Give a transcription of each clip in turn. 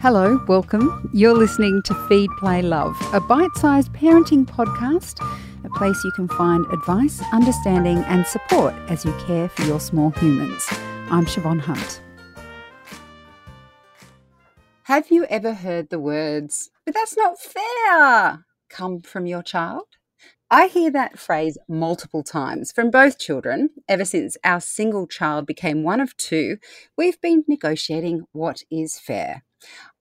Hello, welcome. You're listening to Feed, Play, Love, a bite sized parenting podcast, a place you can find advice, understanding, and support as you care for your small humans. I'm Siobhan Hunt. Have you ever heard the words, but that's not fair, come from your child? I hear that phrase multiple times from both children. Ever since our single child became one of two, we've been negotiating what is fair.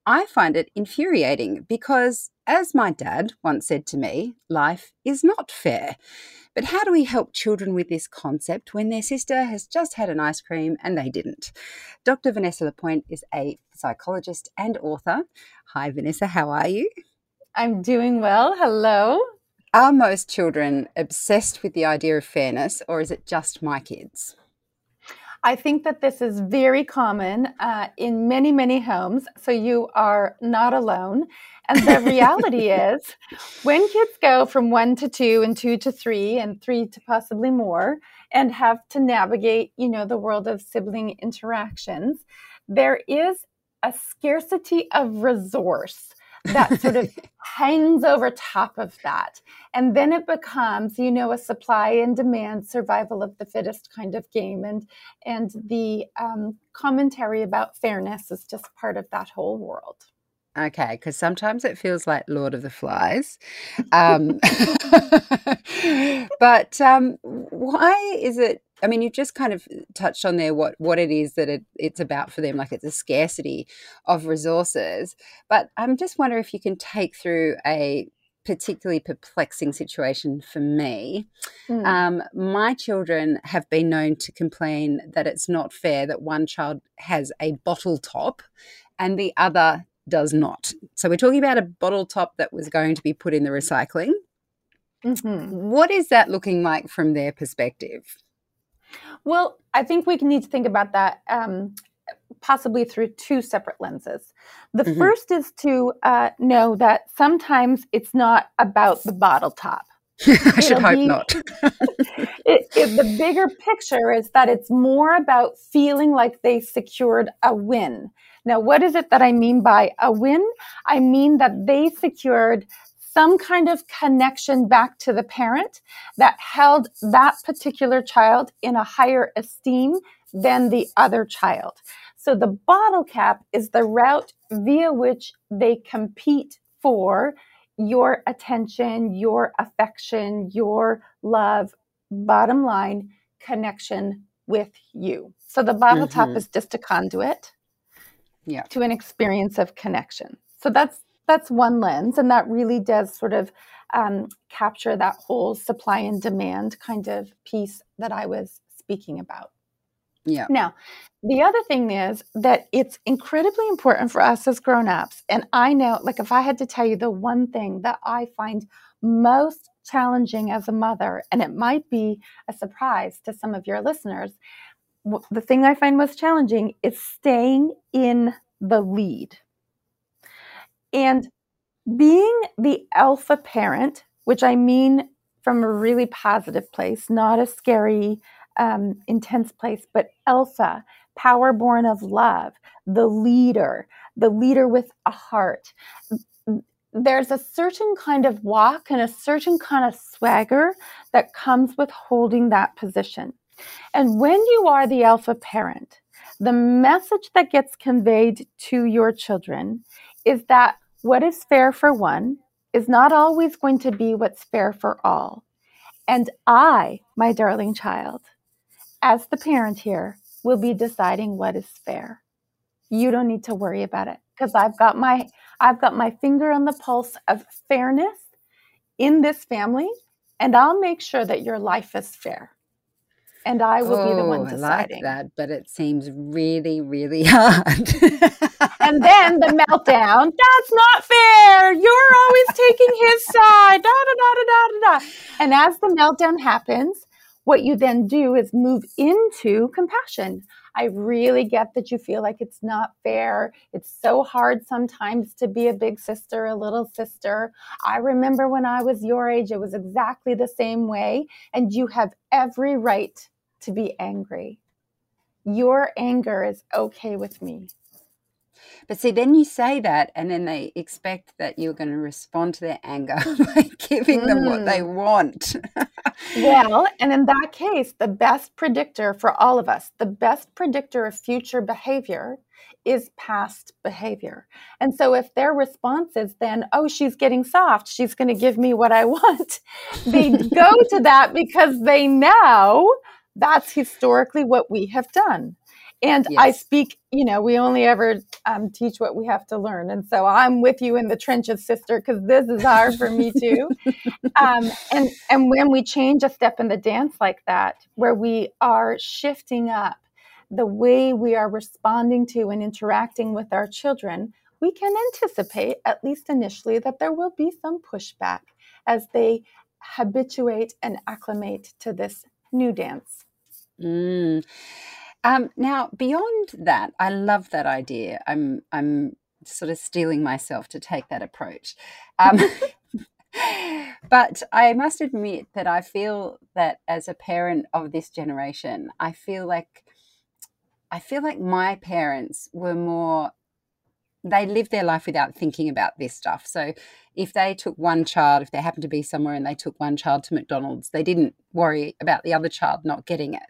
I find it infuriating because, as my dad once said to me, life is not fair. But how do we help children with this concept when their sister has just had an ice cream and they didn't? Dr. Vanessa Lapointe is a psychologist and author. Hi, Vanessa, how are you? I'm doing well. Hello. Are most children obsessed with the idea of fairness, or is it just my kids? I think that this is very common uh, in many, many homes. So you are not alone. And the reality is, when kids go from one to two and two to three and three to possibly more, and have to navigate, you know, the world of sibling interactions, there is a scarcity of resource that sort of hangs over top of that. And then it becomes, you know, a supply and demand survival of the fittest kind of game. And and the um, commentary about fairness is just part of that whole world. Okay, because sometimes it feels like Lord of the Flies. Um, but um, why is it I mean, you've just kind of touched on there what what it is that it, it's about for them, like it's a scarcity of resources. But I'm just wondering if you can take through a particularly perplexing situation for me. Mm. Um, my children have been known to complain that it's not fair that one child has a bottle top and the other does not. So we're talking about a bottle top that was going to be put in the recycling. Mm-hmm. What is that looking like from their perspective? Well, I think we need to think about that um, possibly through two separate lenses. The mm-hmm. first is to uh, know that sometimes it's not about the bottle top. I should hope be, not. it, it, the bigger picture is that it's more about feeling like they secured a win. Now, what is it that I mean by a win? I mean that they secured some kind of connection back to the parent that held that particular child in a higher esteem than the other child. So the bottle cap is the route via which they compete for your attention, your affection, your love, bottom line, connection with you. So the bottle mm-hmm. top is just a conduit yeah. to an experience of connection. So that's that's one lens, and that really does sort of um, capture that whole supply and demand kind of piece that I was speaking about. Yeah. Now, the other thing is that it's incredibly important for us as grown-ups. And I know, like, if I had to tell you the one thing that I find most challenging as a mother, and it might be a surprise to some of your listeners, the thing I find most challenging is staying in the lead. And being the alpha parent, which I mean from a really positive place, not a scary, um, intense place, but alpha, power born of love, the leader, the leader with a heart. There's a certain kind of walk and a certain kind of swagger that comes with holding that position. And when you are the alpha parent, the message that gets conveyed to your children is that what is fair for one is not always going to be what's fair for all. And I, my darling child, as the parent here, will be deciding what is fair. You don't need to worry about it because I've got my I've got my finger on the pulse of fairness in this family and I'll make sure that your life is fair and I will oh, be the one deciding. I like that, but it seems really, really hard. and then the meltdown. That's not fair. You're always taking his side. Da da da da da da. And as the meltdown happens, what you then do is move into compassion. I really get that you feel like it's not fair. It's so hard sometimes to be a big sister, a little sister. I remember when I was your age, it was exactly the same way. And you have every right to be angry. Your anger is okay with me. But see, then you say that, and then they expect that you're going to respond to their anger by giving mm. them what they mm. want. well, and in that case, the best predictor for all of us, the best predictor of future behavior is past behavior. And so if their response is then, oh, she's getting soft, she's going to give me what I want, they go to that because they know that's historically what we have done. And yes. I speak, you know, we only ever um, teach what we have to learn. And so I'm with you in the trenches, sister, because this is hard for me too. um, and, and when we change a step in the dance like that, where we are shifting up the way we are responding to and interacting with our children, we can anticipate, at least initially, that there will be some pushback as they habituate and acclimate to this new dance. Mm. Um, now, beyond that, I love that idea. I'm I'm sort of steeling myself to take that approach. Um, but I must admit that I feel that as a parent of this generation, I feel like I feel like my parents were more they live their life without thinking about this stuff. So if they took one child, if they happened to be somewhere and they took one child to McDonald's, they didn't worry about the other child not getting it.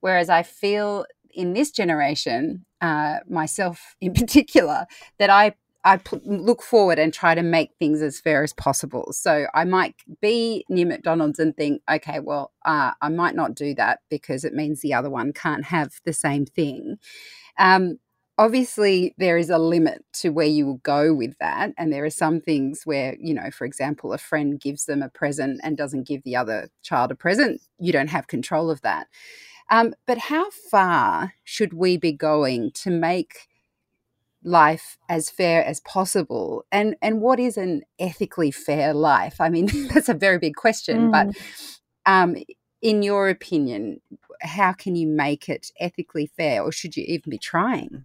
Whereas I feel in this generation, uh, myself in particular, that I I put, look forward and try to make things as fair as possible. So I might be near McDonald's and think, okay, well, uh, I might not do that because it means the other one can't have the same thing. Um, obviously, there is a limit to where you will go with that. And there are some things where, you know, for example, a friend gives them a present and doesn't give the other child a present. You don't have control of that. Um, but how far should we be going to make life as fair as possible and and what is an ethically fair life i mean that's a very big question mm. but um in your opinion how can you make it ethically fair or should you even be trying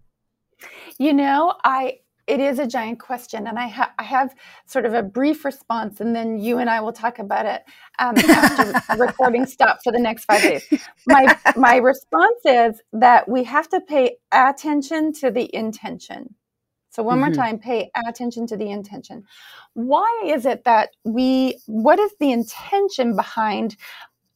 you know i it is a giant question, and I, ha- I have sort of a brief response, and then you and I will talk about it um, after recording stop for the next five days. My my response is that we have to pay attention to the intention. So one mm-hmm. more time, pay attention to the intention. Why is it that we? What is the intention behind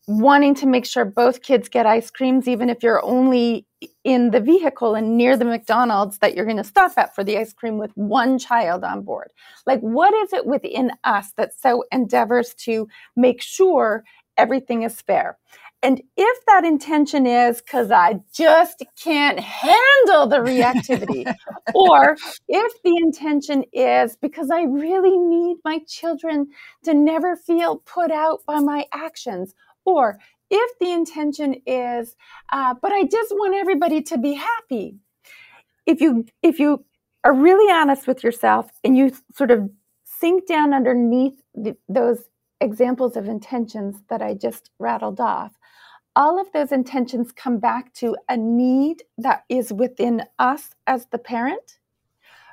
wanting to make sure both kids get ice creams, even if you're only in the vehicle and near the McDonald's that you're going to stop at for the ice cream with one child on board. Like, what is it within us that so endeavors to make sure everything is fair? And if that intention is because I just can't handle the reactivity, or if the intention is because I really need my children to never feel put out by my actions, or if the intention is, uh, but I just want everybody to be happy. If you if you are really honest with yourself and you sort of sink down underneath the, those examples of intentions that I just rattled off, all of those intentions come back to a need that is within us as the parent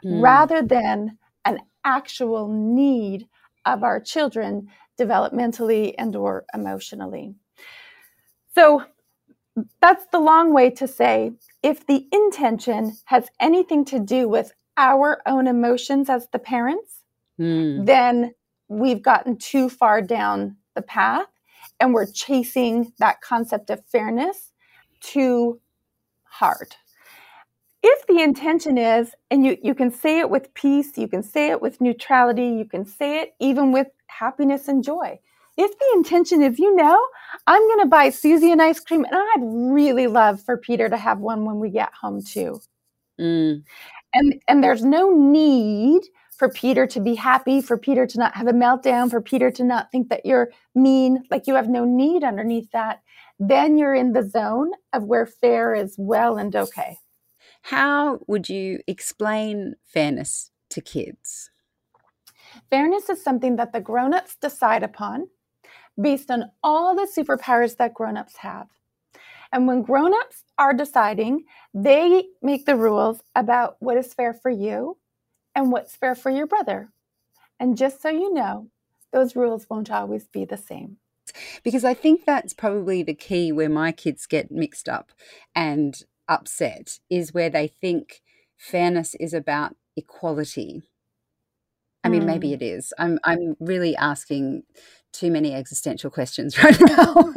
mm. rather than an actual need of our children developmentally and or emotionally. So that's the long way to say if the intention has anything to do with our own emotions as the parents, mm. then we've gotten too far down the path and we're chasing that concept of fairness too hard. If the intention is, and you, you can say it with peace, you can say it with neutrality, you can say it even with happiness and joy. If the intention is, you know, I'm going to buy Susie an ice cream, and I'd really love for Peter to have one when we get home too. Mm. And and there's no need for Peter to be happy, for Peter to not have a meltdown, for Peter to not think that you're mean, like you have no need underneath that. Then you're in the zone of where fair is well and okay. How would you explain fairness to kids? Fairness is something that the grown-ups decide upon based on all the superpowers that grown-ups have. And when grown-ups are deciding, they make the rules about what is fair for you and what's fair for your brother. And just so you know, those rules won't always be the same. Because I think that's probably the key where my kids get mixed up and upset is where they think fairness is about equality. I mean, mm. maybe it is. I'm I'm really asking too many existential questions right now.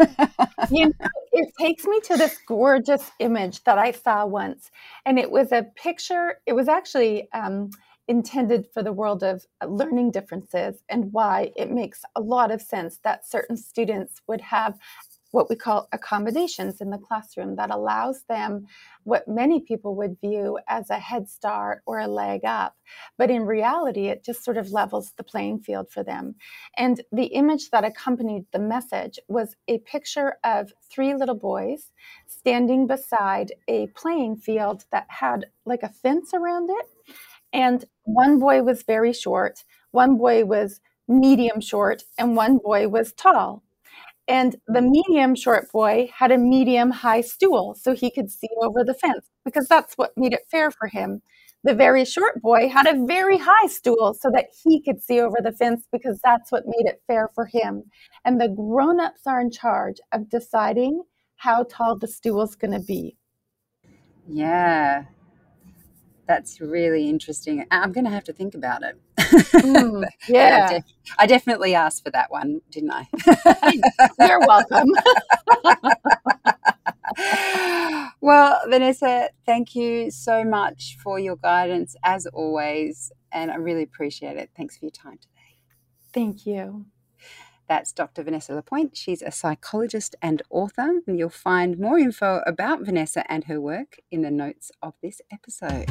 you know, it takes me to this gorgeous image that I saw once, and it was a picture. It was actually um, intended for the world of learning differences and why it makes a lot of sense that certain students would have what we call accommodations in the classroom that allows them what many people would view as a head start or a leg up. But in reality, it just sort of levels the playing field for them. And the image that accompanied the message was a picture of three little boys standing beside a playing field that had like a fence around it. And one boy was very short, one boy was medium short, and one boy was tall. And the medium short boy had a medium high stool so he could see over the fence because that's what made it fair for him. The very short boy had a very high stool so that he could see over the fence because that's what made it fair for him. And the grown ups are in charge of deciding how tall the stool's going to be. Yeah, that's really interesting. I'm going to have to think about it. Mm, yeah. I, def- I, definitely asked for that one, didn't I? You're welcome. well, Vanessa, thank you so much for your guidance as always. And I really appreciate it. Thanks for your time today. Thank you. That's Dr. Vanessa Lapointe. She's a psychologist and author, and you'll find more info about Vanessa and her work in the notes of this episode.